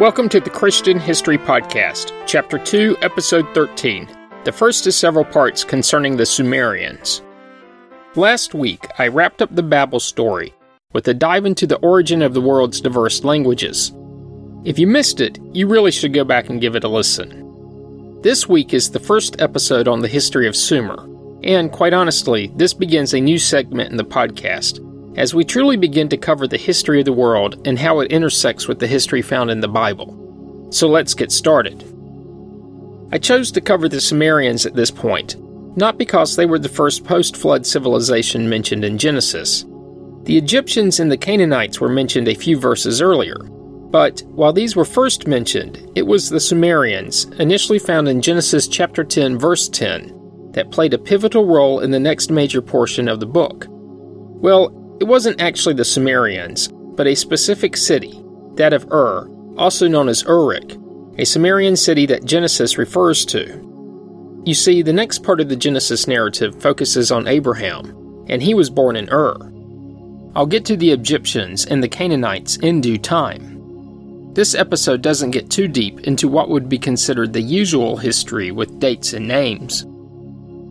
Welcome to the Christian History Podcast, Chapter 2, Episode 13, the first of several parts concerning the Sumerians. Last week, I wrapped up the Babel story with a dive into the origin of the world's diverse languages. If you missed it, you really should go back and give it a listen. This week is the first episode on the history of Sumer, and quite honestly, this begins a new segment in the podcast as we truly begin to cover the history of the world and how it intersects with the history found in the Bible. So let's get started. I chose to cover the Sumerians at this point, not because they were the first post flood civilization mentioned in Genesis. The Egyptians and the Canaanites were mentioned a few verses earlier, but while these were first mentioned, it was the Sumerians, initially found in Genesis chapter 10, verse 10, that played a pivotal role in the next major portion of the book. Well, it wasn't actually the Sumerians, but a specific city, that of Ur, also known as Uruk, a Sumerian city that Genesis refers to. You see, the next part of the Genesis narrative focuses on Abraham, and he was born in Ur. I'll get to the Egyptians and the Canaanites in due time. This episode doesn't get too deep into what would be considered the usual history with dates and names,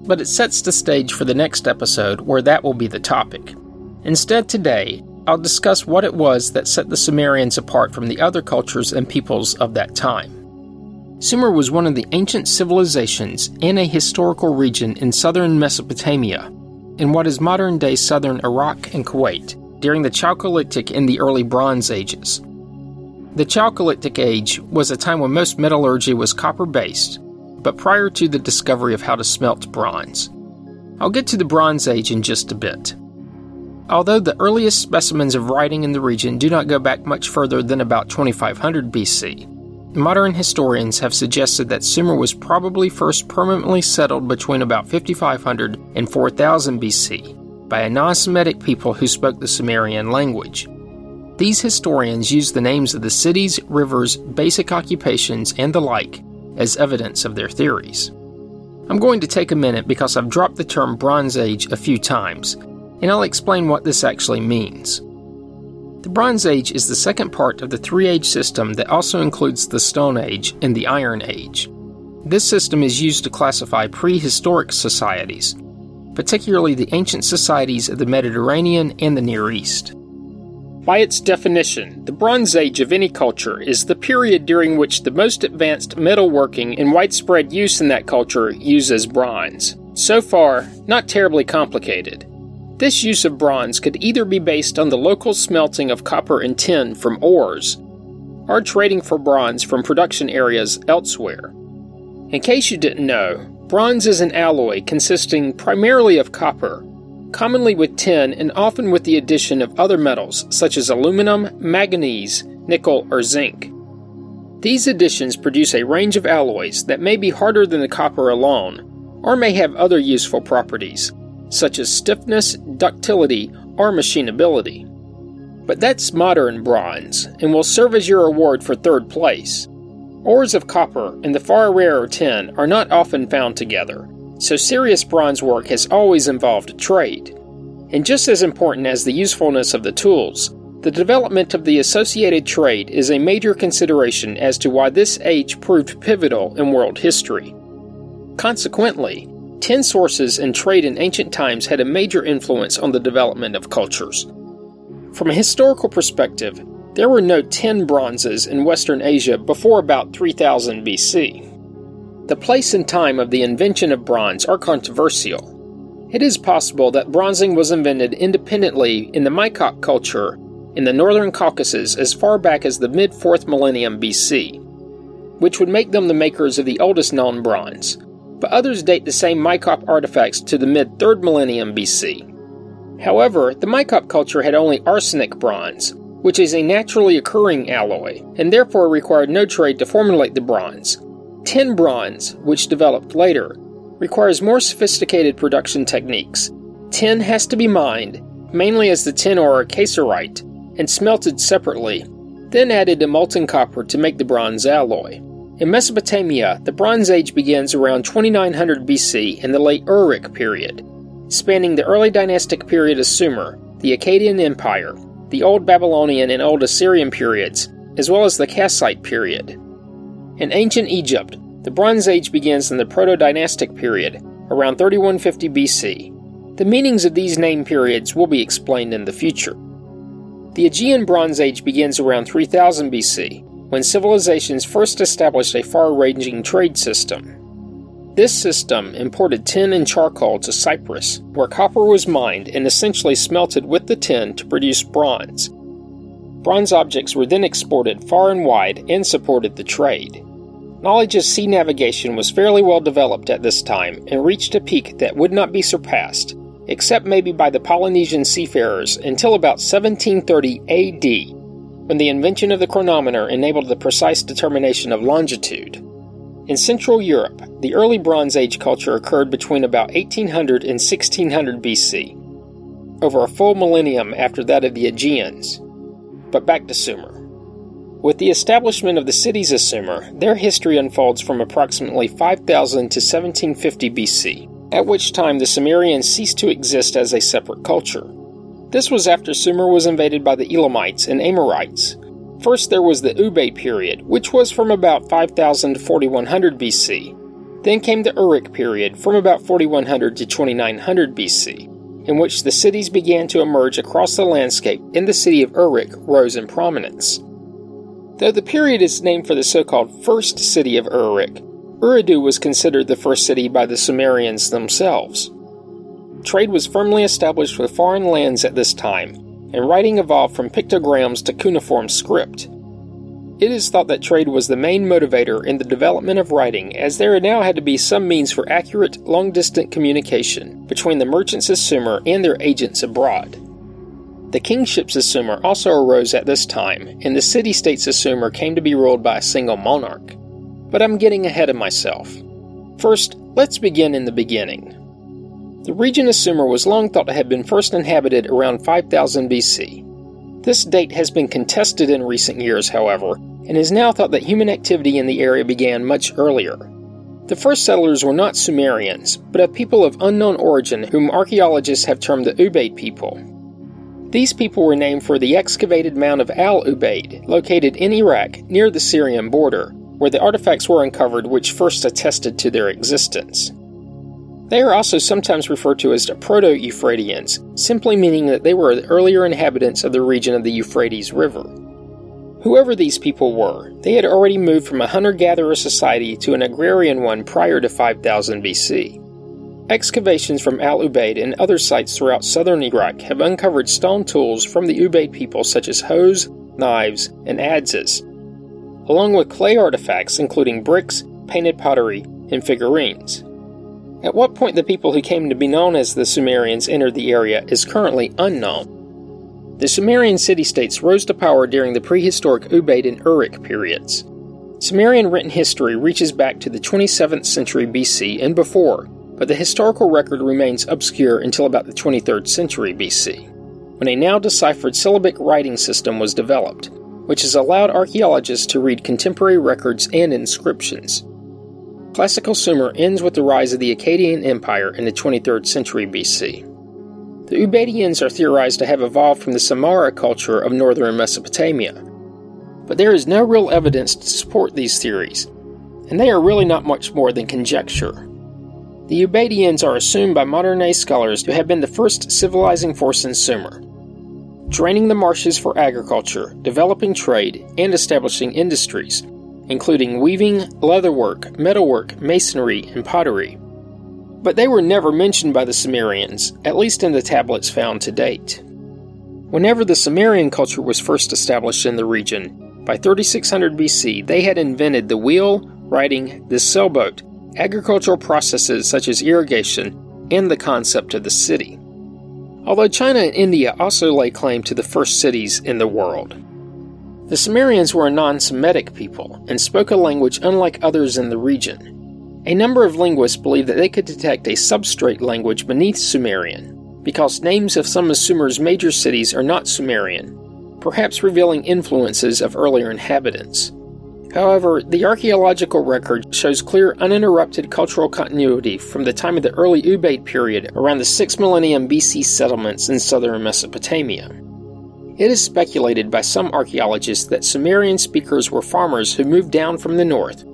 but it sets the stage for the next episode where that will be the topic. Instead, today, I'll discuss what it was that set the Sumerians apart from the other cultures and peoples of that time. Sumer was one of the ancient civilizations in a historical region in southern Mesopotamia, in what is modern day southern Iraq and Kuwait, during the Chalcolithic and the early Bronze Ages. The Chalcolithic Age was a time when most metallurgy was copper based, but prior to the discovery of how to smelt bronze. I'll get to the Bronze Age in just a bit. Although the earliest specimens of writing in the region do not go back much further than about 2500 BC, modern historians have suggested that Sumer was probably first permanently settled between about 5500 and 4000 BC by a non Semitic people who spoke the Sumerian language. These historians use the names of the cities, rivers, basic occupations, and the like as evidence of their theories. I'm going to take a minute because I've dropped the term Bronze Age a few times, and I'll explain what this actually means. The Bronze Age is the second part of the three age system that also includes the Stone Age and the Iron Age. This system is used to classify prehistoric societies, particularly the ancient societies of the Mediterranean and the Near East. By its definition, the Bronze Age of any culture is the period during which the most advanced metalworking and widespread use in that culture uses bronze. So far, not terribly complicated. This use of bronze could either be based on the local smelting of copper and tin from ores, or trading for bronze from production areas elsewhere. In case you didn't know, bronze is an alloy consisting primarily of copper, commonly with tin and often with the addition of other metals such as aluminum, manganese, nickel, or zinc. These additions produce a range of alloys that may be harder than the copper alone, or may have other useful properties, such as stiffness, ductility, or machinability. But that's modern bronze, and will serve as your award for third place. Ores of copper and the far rarer tin are not often found together, so serious bronze work has always involved trade. And just as important as the usefulness of the tools, the development of the associated trade is a major consideration as to why this age proved pivotal in world history. Consequently, Tin sources and trade in ancient times had a major influence on the development of cultures. From a historical perspective, there were no tin bronzes in Western Asia before about 3000 BC. The place and time of the invention of bronze are controversial. It is possible that bronzing was invented independently in the Maykop culture in the northern Caucasus as far back as the mid 4th millennium BC, which would make them the makers of the oldest known bronze, but others date the same Maykop artifacts to the mid 3rd millennium BC. However, the Maykop culture had only arsenic bronze, which is a naturally occurring alloy, and therefore required no trade to formulate the bronze. Tin bronze, which developed later, requires more sophisticated production techniques. Tin has to be mined, mainly as the tin ore cassiterite, and smelted separately, then added to molten copper to make the bronze alloy. In Mesopotamia, the Bronze Age begins around 2900 BC in the late Uruk period, spanning the early dynastic period of Sumer, the Akkadian Empire, the Old Babylonian and Old Assyrian periods, as well as the Kassite period. In ancient Egypt, the Bronze Age begins in the Proto Dynastic period, around 3150 BC. The meanings of these name periods will be explained in the future. The Aegean Bronze Age begins around 3000 BC, when civilizations first established a far ranging trade system. This system imported tin and charcoal to Cyprus, where copper was mined and essentially smelted with the tin to produce bronze. Bronze objects were then exported far and wide and supported the trade. Knowledge of sea navigation was fairly well developed at this time and reached a peak that would not be surpassed, except maybe by the Polynesian seafarers, until about 1730 AD, when the invention of the chronometer enabled the precise determination of longitude. In Central Europe, the early Bronze Age culture occurred between about 1800 and 1600 BC, over a full millennium after that of the Aegeans. But back to Sumer. With the establishment of the cities of Sumer, their history unfolds from approximately 5000 to 1750 BC, at which time the Sumerians ceased to exist as a separate culture. This was after Sumer was invaded by the Elamites and Amorites, First, there was the Ubaid period, which was from about 5000 to 4100 BC. Then came the Uruk period, from about 4100 to 2900 BC, in which the cities began to emerge across the landscape and the city of Uruk rose in prominence. Though the period is named for the so called first city of Uruk, Eridu was considered the first city by the Sumerians themselves. Trade was firmly established with foreign lands at this time, and writing evolved from pictograms to cuneiform script. It is thought that trade was the main motivator in the development of writing, as there now had to be some means for accurate, long distance communication between the merchants of Sumer and their agents abroad. The kingships of Sumer also arose at this time, and the city states of Sumer came to be ruled by a single monarch. But I'm getting ahead of myself. First, let's begin in the beginning. The region of Sumer was long thought to have been first inhabited around 5000 BC. This date has been contested in recent years, however, and is now thought that human activity in the area began much earlier. The first settlers were not Sumerians, but a people of unknown origin whom archaeologists have termed the Ubaid people. These people were named for the excavated mound of Al Ubaid, located in Iraq near the Syrian border, where the artifacts were uncovered which first attested to their existence. They are also sometimes referred to as the Proto Euphratians, simply meaning that they were the earlier inhabitants of the region of the Euphrates River. Whoever these people were, they had already moved from a hunter gatherer society to an agrarian one prior to 5000 BC. Excavations from Al Ubaid and other sites throughout southern Iraq have uncovered stone tools from the Ubaid people, such as hoes, knives, and adzes, along with clay artifacts including bricks, painted pottery, and figurines. At what point the people who came to be known as the Sumerians entered the area is currently unknown. The Sumerian city states rose to power during the prehistoric Ubaid and Uruk periods. Sumerian written history reaches back to the 27th century BC and before, but the historical record remains obscure until about the 23rd century BC, when a now deciphered syllabic writing system was developed, which has allowed archaeologists to read contemporary records and inscriptions. Classical Sumer ends with the rise of the Akkadian Empire in the 23rd century BC. The Ubaidians are theorized to have evolved from the Samarra culture of northern Mesopotamia. But there is no real evidence to support these theories, and they are really not much more than conjecture. The Ubaidians are assumed by modern day scholars to have been the first civilizing force in Sumer, draining the marshes for agriculture, developing trade, and establishing industries including weaving, leatherwork, metalwork, masonry, and pottery. But they were never mentioned by the Sumerians, at least in the tablets found to date. Whenever the Sumerian culture was first established in the region, by 3600 BC, they had invented the wheel, writing, the sailboat, agricultural processes such as irrigation, and the concept of the city. Although China and India also lay claim to the first cities in the world. The Sumerians were a non Semitic people and spoke a language unlike others in the region. A number of linguists believe that they could detect a substrate language beneath Sumerian, because names of some of Sumer's major cities are not Sumerian, perhaps revealing influences of earlier inhabitants. However, the archaeological record shows clear uninterrupted cultural continuity from the time of the early Ubaid period around the 6 millennium BC settlements in southern Mesopotamia. It is speculated by some archaeologists that Sumerian speakers were farmers who moved down from the north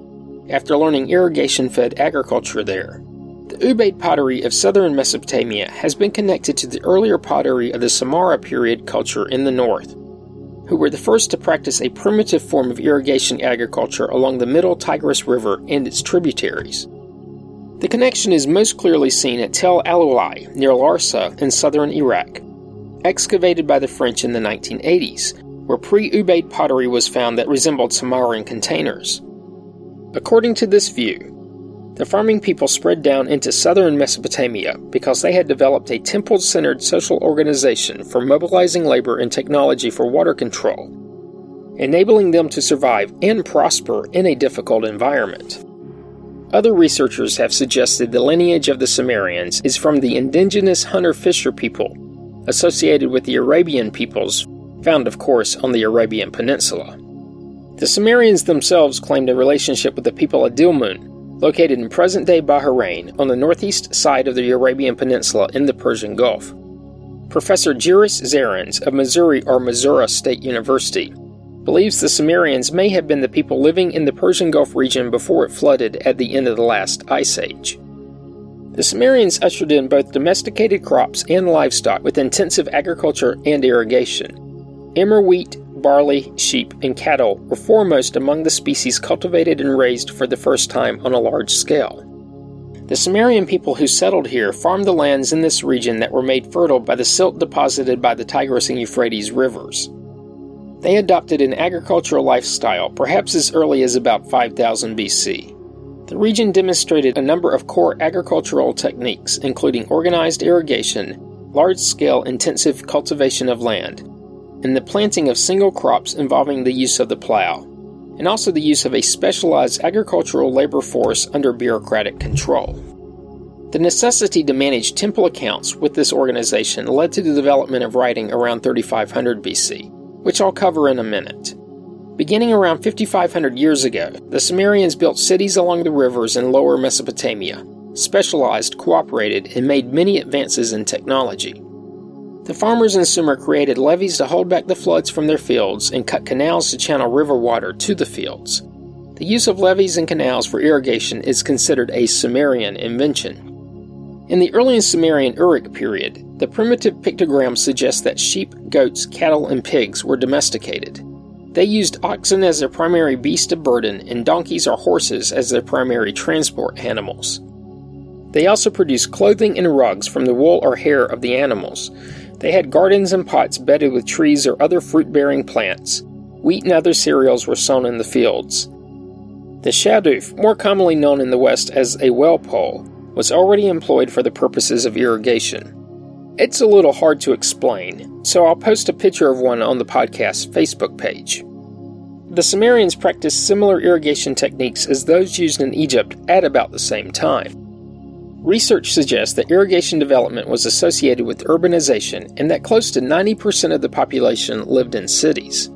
after learning irrigation fed agriculture there. The Ubaid pottery of southern Mesopotamia has been connected to the earlier pottery of the Samarra period culture in the north, who were the first to practice a primitive form of irrigation agriculture along the middle Tigris River and its tributaries. The connection is most clearly seen at Tel Aluli near Larsa in southern Iraq, excavated by the French in the 1980s, where pre Ubaid pottery was found that resembled Samarran containers. According to this view, the farming people spread down into southern Mesopotamia because they had developed a temple centered social organization for mobilizing labor and technology for water control, enabling them to survive and prosper in a difficult environment. Other researchers have suggested the lineage of the Sumerians is from the indigenous hunter fisher people associated with the Arabian peoples, found, of course, on the Arabian Peninsula. The Sumerians themselves claimed a relationship with the people of Dilmun, located in present day Bahrain on the northeast side of the Arabian Peninsula in the Persian Gulf. Professor Juris Zarins of Missouri or Missouri State University believes the Sumerians may have been the people living in the Persian Gulf region before it flooded at the end of the last ice age. The Sumerians ushered in both domesticated crops and livestock with intensive agriculture and irrigation. Emmer wheat, barley, sheep, and cattle were foremost among the species cultivated and raised for the first time on a large scale. The Sumerian people who settled here farmed the lands in this region that were made fertile by the silt deposited by the Tigris and Euphrates rivers. They adopted an agricultural lifestyle perhaps as early as about 5000 BC. The region demonstrated a number of core agricultural techniques, including organized irrigation, large scale intensive cultivation of land, and the planting of single crops involving the use of the plow, and also the use of a specialized agricultural labor force under bureaucratic control. The necessity to manage temple accounts with this organization led to the development of writing around 3500 BC, which I'll cover in a minute. Beginning around 5500 years ago, the Sumerians built cities along the rivers in lower Mesopotamia, specialized, cooperated, and made many advances in technology. The farmers in Sumer created levees to hold back the floods from their fields and cut canals to channel river water to the fields. The use of levees and canals for irrigation is considered a Sumerian invention. In the early Sumerian Uruk period, the primitive pictograms suggest that sheep, goats, cattle, and pigs were domesticated. They used oxen as their primary beast of burden and donkeys or horses as their primary transport animals. They also produced clothing and rugs from the wool or hair of the animals, they had gardens and pots bedded with trees or other fruit bearing plants. Wheat and other cereals were sown in the fields. The shaduf, more commonly known in the West as a well pole, was already employed for the purposes of irrigation. It's a little hard to explain, so I'll post a picture of one on the podcast Facebook page. The Sumerians practiced similar irrigation techniques as those used in Egypt at about the same time. Research suggests that irrigation development was associated with urbanization and that close to 90% of the population lived in cities.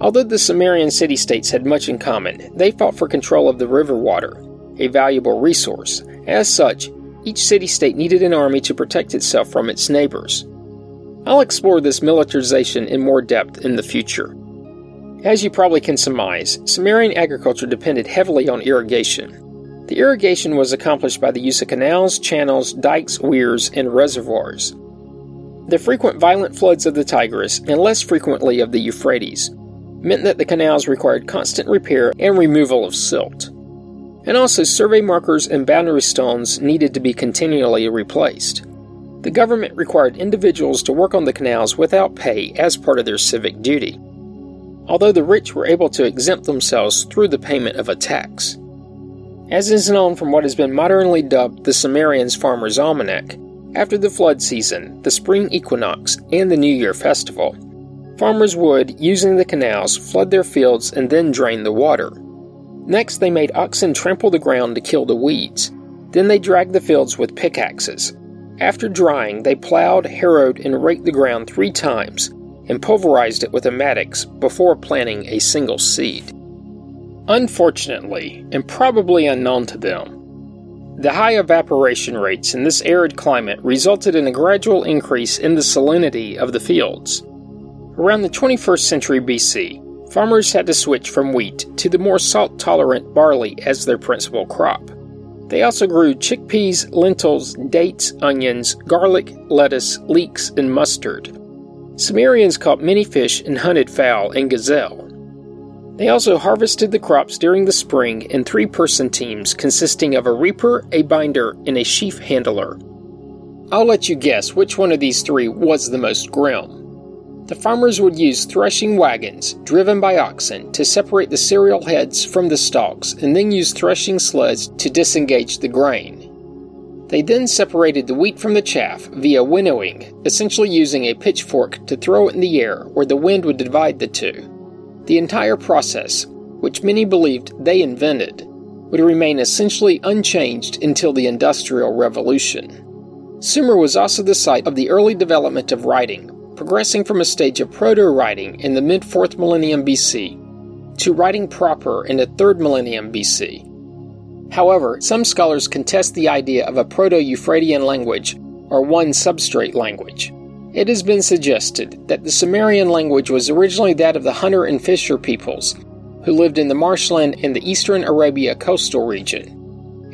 Although the Sumerian city states had much in common, they fought for control of the river water, a valuable resource. As such, each city state needed an army to protect itself from its neighbors. I'll explore this militarization in more depth in the future. As you probably can surmise, Sumerian agriculture depended heavily on irrigation. The irrigation was accomplished by the use of canals, channels, dikes, weirs, and reservoirs. The frequent violent floods of the Tigris, and less frequently of the Euphrates, meant that the canals required constant repair and removal of silt. And also, survey markers and boundary stones needed to be continually replaced. The government required individuals to work on the canals without pay as part of their civic duty, although the rich were able to exempt themselves through the payment of a tax. As is known from what has been modernly dubbed the Sumerians' Farmer's Almanac, after the flood season, the spring equinox, and the New Year festival, farmers would, using the canals, flood their fields and then drain the water. Next, they made oxen trample the ground to kill the weeds. Then they dragged the fields with pickaxes. After drying, they plowed, harrowed, and raked the ground three times and pulverized it with mattocks before planting a single seed. Unfortunately, and probably unknown to them, the high evaporation rates in this arid climate resulted in a gradual increase in the salinity of the fields. Around the 21st century BC, farmers had to switch from wheat to the more salt tolerant barley as their principal crop. They also grew chickpeas, lentils, dates, onions, garlic, lettuce, leeks, and mustard. Sumerians caught many fish and hunted fowl and gazelle. They also harvested the crops during the spring in three person teams consisting of a reaper, a binder, and a sheaf handler. I'll let you guess which one of these three was the most grim. The farmers would use threshing wagons, driven by oxen, to separate the cereal heads from the stalks and then use threshing sleds to disengage the grain. They then separated the wheat from the chaff via winnowing, essentially using a pitchfork to throw it in the air where the wind would divide the two. The entire process, which many believed they invented, would remain essentially unchanged until the Industrial Revolution. Sumer was also the site of the early development of writing, progressing from a stage of proto writing in the mid 4th millennium BC to writing proper in the 3rd millennium BC. However, some scholars contest the idea of a Proto Euphratean language or one substrate language. It has been suggested that the Sumerian language was originally that of the hunter and fisher peoples who lived in the marshland in the eastern Arabia coastal region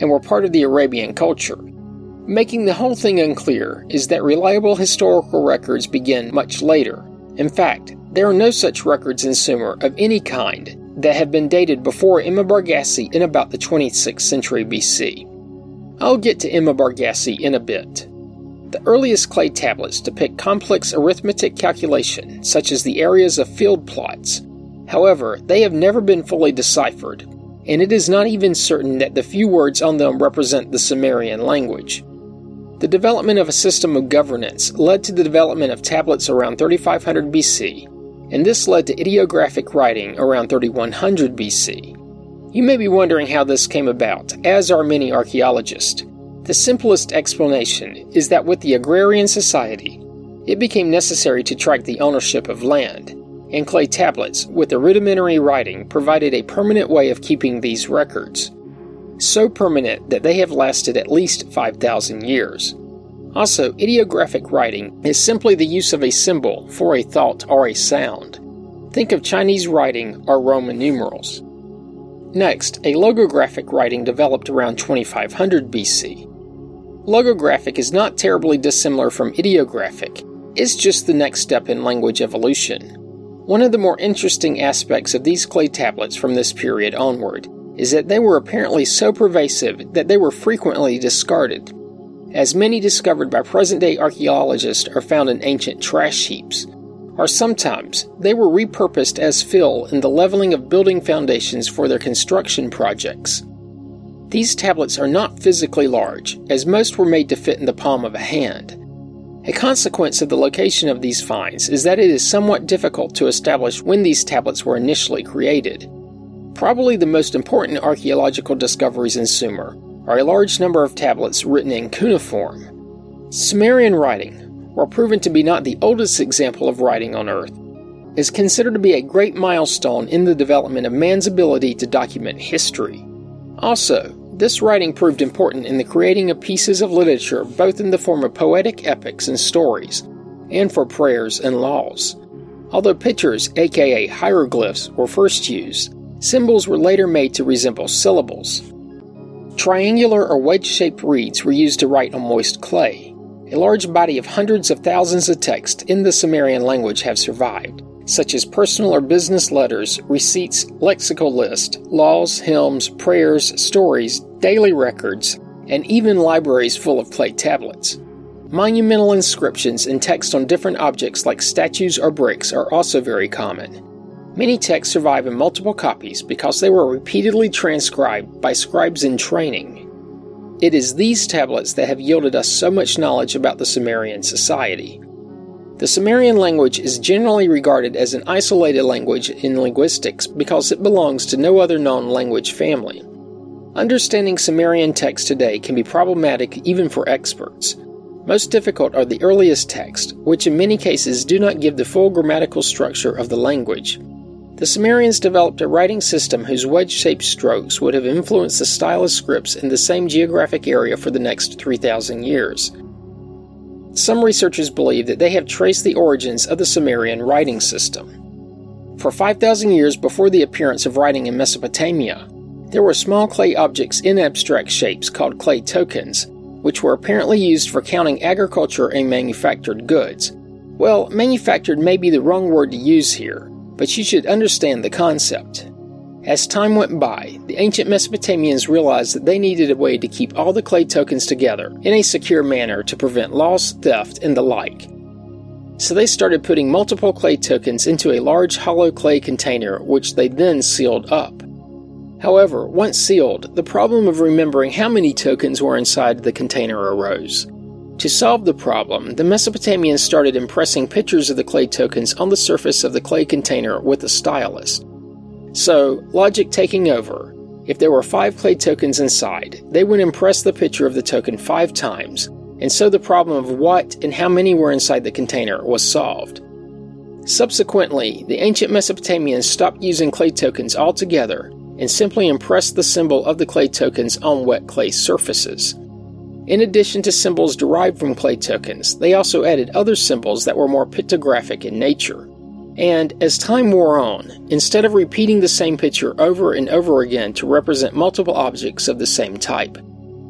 and were part of the Arabian culture. Making the whole thing unclear is that reliable historical records begin much later. In fact, there are no such records in Sumer of any kind that have been dated before Enmebaragesi in about the 26th century BC. I'll get to Enmebaragesi in a bit. The earliest clay tablets depict complex arithmetic calculation, such as the areas of field plots. However, they have never been fully deciphered, and it is not even certain that the few words on them represent the Sumerian language. The development of a system of governance led to the development of tablets around 3500 BC, and this led to ideographic writing around 3100 BC. You may be wondering how this came about, as are many archaeologists. The simplest explanation is that with the agrarian society, it became necessary to track the ownership of land, and clay tablets with the rudimentary writing provided a permanent way of keeping these records. So permanent that they have lasted at least 5,000 years. Also, ideographic writing is simply the use of a symbol for a thought or a sound. Think of Chinese writing or Roman numerals. Next, a logographic writing developed around 2500 BC. Logographic is not terribly dissimilar from ideographic, it's just the next step in language evolution. One of the more interesting aspects of these clay tablets from this period onward is that they were apparently so pervasive that they were frequently discarded as many discovered by present day archaeologists are found in ancient trash heaps, or sometimes they were repurposed as fill in the leveling of building foundations for their construction projects. These tablets are not physically large, as most were made to fit in the palm of a hand. A consequence of the location of these finds is that it is somewhat difficult to establish when these tablets were initially created. Probably the most important archaeological discoveries in Sumer are a large number of tablets written in cuneiform. Sumerian writing, while proven to be not the oldest example of writing on Earth, is considered to be a great milestone in the development of man's ability to document history. Also, this writing proved important in the creating of pieces of literature both in the form of poetic epics and stories, and for prayers and laws. Although pictures, aka hieroglyphs, were first used, symbols were later made to resemble syllables. Triangular or wedge shaped reeds were used to write on moist clay. A large body of hundreds of thousands of texts in the Sumerian language have survived, such as personal or business letters, receipts, lexical lists, laws, hymns, prayers, stories, daily records, and even libraries full of clay tablets. Monumental inscriptions and text on different objects like statues or bricks are also very common. Many texts survive in multiple copies because they were repeatedly transcribed by scribes in training. It is these tablets that have yielded us so much knowledge about the Sumerian society. The Sumerian language is generally regarded as an isolated language in linguistics because it belongs to no other known language family. Understanding Sumerian texts today can be problematic even for experts. Most difficult are the earliest texts, which in many cases do not give the full grammatical structure of the language. The Sumerians developed a writing system whose wedge shaped strokes would have influenced the style of scripts in the same geographic area for the next 3,000 years. some researchers believe that they have traced the origins of the Sumerian writing system. For 5,000 years before the appearance of writing in Mesopotamia, there were small clay objects in abstract shapes called clay tokens, which were apparently used for counting agriculture and manufactured goods. Well, manufactured may be the wrong word to use here, but you should understand the concept. As time went by, the ancient Mesopotamians realized that they needed a way to keep all the clay tokens together in a secure manner to prevent loss, theft, and the like. So they started putting multiple clay tokens into a large hollow clay container, which they then sealed up. However, once sealed, the problem of remembering how many tokens were inside the container arose. To solve the problem, the Mesopotamians started impressing pictures of the clay tokens on the surface of the clay container with a stylus. So, logic taking over, if there were five clay tokens inside, they would impress the picture of the token five times, and so the problem of what and how many were inside the container was solved. Subsequently, the ancient Mesopotamians stopped using clay tokens altogether and simply impressed the symbol of the clay tokens on wet clay surfaces. In addition to symbols derived from clay tokens, they also added other symbols that were more pictographic in nature. And as time wore on, instead of repeating the same picture over and over again to represent multiple objects of the same type,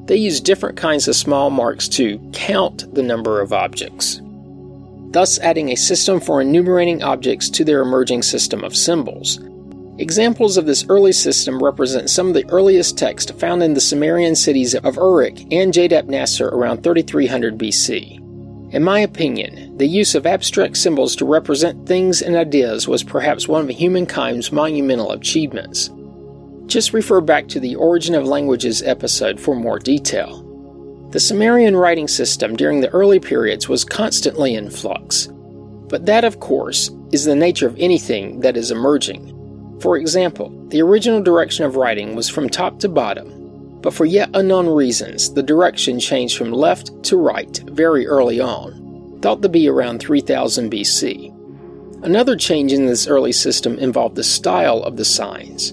they used different kinds of small marks to count the number of objects, thus adding a system for enumerating objects to their emerging system of symbols. Examples of this early system represent some of the earliest text found in the Sumerian cities of Uruk and Jemdet Nasr around 3300 BC. In my opinion, the use of abstract symbols to represent things and ideas was perhaps one of humankind's monumental achievements. Just refer back to the Origin of Languages episode for more detail. The Sumerian writing system during the early periods was constantly in flux. But that, of course, is the nature of anything that is emerging. For example, the original direction of writing was from top to bottom, but for yet unknown reasons, the direction changed from left to right very early on, thought to be around 3000 BC. Another change in this early system involved the style of the signs.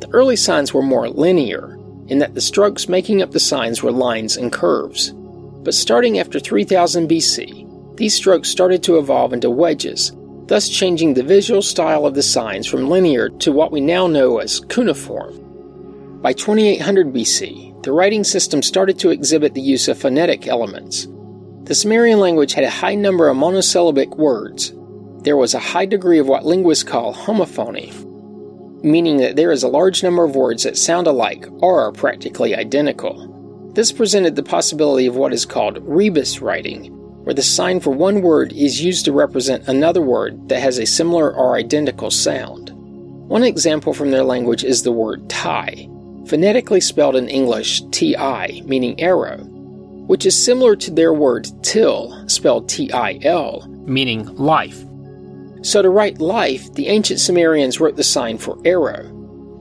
The early signs were more linear, in that the strokes making up the signs were lines and curves. But starting after 3000 BC, these strokes started to evolve into wedges thus changing the visual style of the signs from linear to what we now know as cuneiform. By 2800 BC, the writing system started to exhibit the use of phonetic elements. The Sumerian language had a high number of monosyllabic words. There was a high degree of what linguists call homophony, meaning that there is a large number of words that sound alike or are practically identical. This presented the possibility of what is called rebus writing, where the sign for one word is used to represent another word that has a similar or identical sound. One example from their language is the word tie, phonetically spelled in English ti, meaning arrow, which is similar to their word til, spelled til, meaning life. So to write life, the ancient Sumerians wrote the sign for arrow.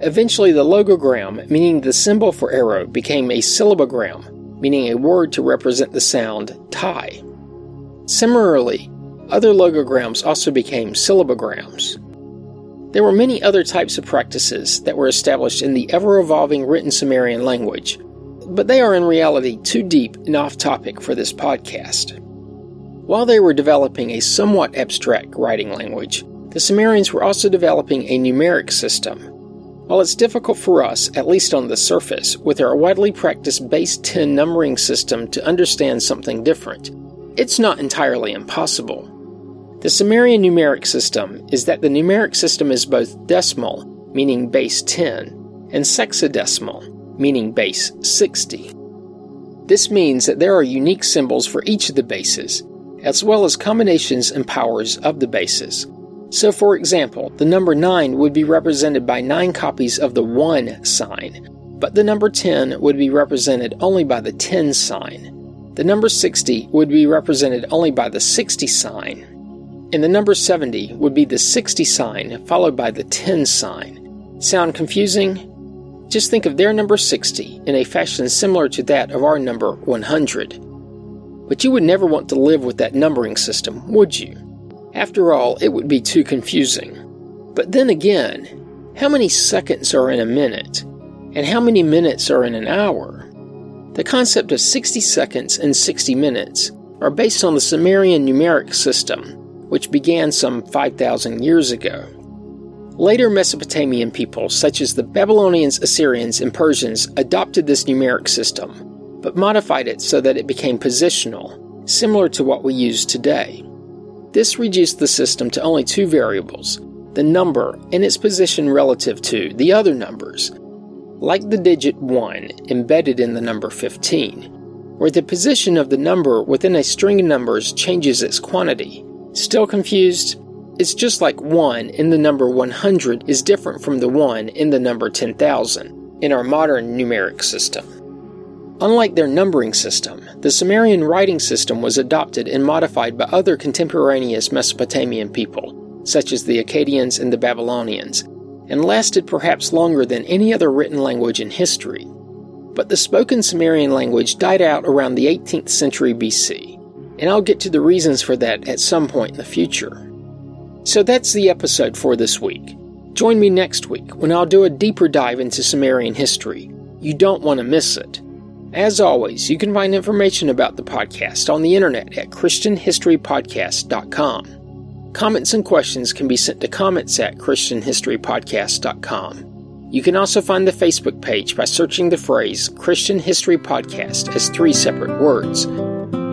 Eventually, the logogram, meaning the symbol for arrow, became a syllabogram, meaning a word to represent the sound tie. Similarly, other logograms also became syllabograms. There were many other types of practices that were established in the ever evolving written Sumerian language, but they are in reality too deep and off topic for this podcast. While they were developing a somewhat abstract writing language, the Sumerians were also developing a numeric system. While it's difficult for us, at least on the surface, with our widely practiced base 10 numbering system to understand something different, it's not entirely impossible. The Sumerian numeric system is that the numeric system is both decimal, meaning base 10, and sexadecimal, meaning base 60. This means that there are unique symbols for each of the bases, as well as combinations and powers of the bases. So, for example, the number 9 would be represented by 9 copies of the 1 sign, but the number 10 would be represented only by the 10 sign. The number 60 would be represented only by the 60 sign, and the number 70 would be the 60 sign followed by the 10 sign. Sound confusing? Just think of their number 60 in a fashion similar to that of our number 100. But you would never want to live with that numbering system, would you? After all, it would be too confusing. But then again, how many seconds are in a minute? And how many minutes are in an hour? The concept of 60 seconds and 60 minutes are based on the Sumerian numeric system, which began some 5,000 years ago. Later Mesopotamian peoples, such as the Babylonians, Assyrians, and Persians, adopted this numeric system, but modified it so that it became positional, similar to what we use today. This reduced the system to only two variables the number and its position relative to the other numbers, like the digit 1 embedded in the number 15, where the position of the number within a string of numbers changes its quantity. Still confused? It's just like 1 in the number 100 is different from the 1 in the number 10,000 in our modern numeric system. Unlike their numbering system, the Sumerian writing system was adopted and modified by other contemporaneous Mesopotamian people, such as the Akkadians and the Babylonians, and lasted perhaps longer than any other written language in history. But the spoken Sumerian language died out around the 18th century BC, and I'll get to the reasons for that at some point in the future. So that's the episode for this week. Join me next week when I'll do a deeper dive into Sumerian history. You don't want to miss it. As always, you can find information about the podcast on the internet at ChristianHistoryPodcast.com. Comments and questions can be sent to comments at ChristianHistoryPodcast.com. You can also find the Facebook page by searching the phrase Christian History Podcast as three separate words.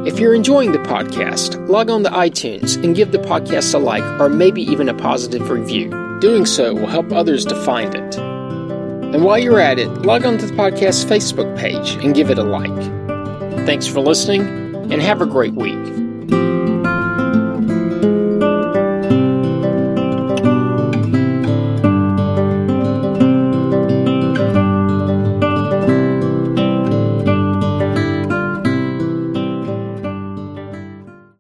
If you're enjoying the podcast, log on to iTunes and give the podcast a like or maybe even a positive review. Doing so will help others to find it. And while you're at it, log on to the podcast's Facebook page and give it a like. Thanks for listening and have a great week.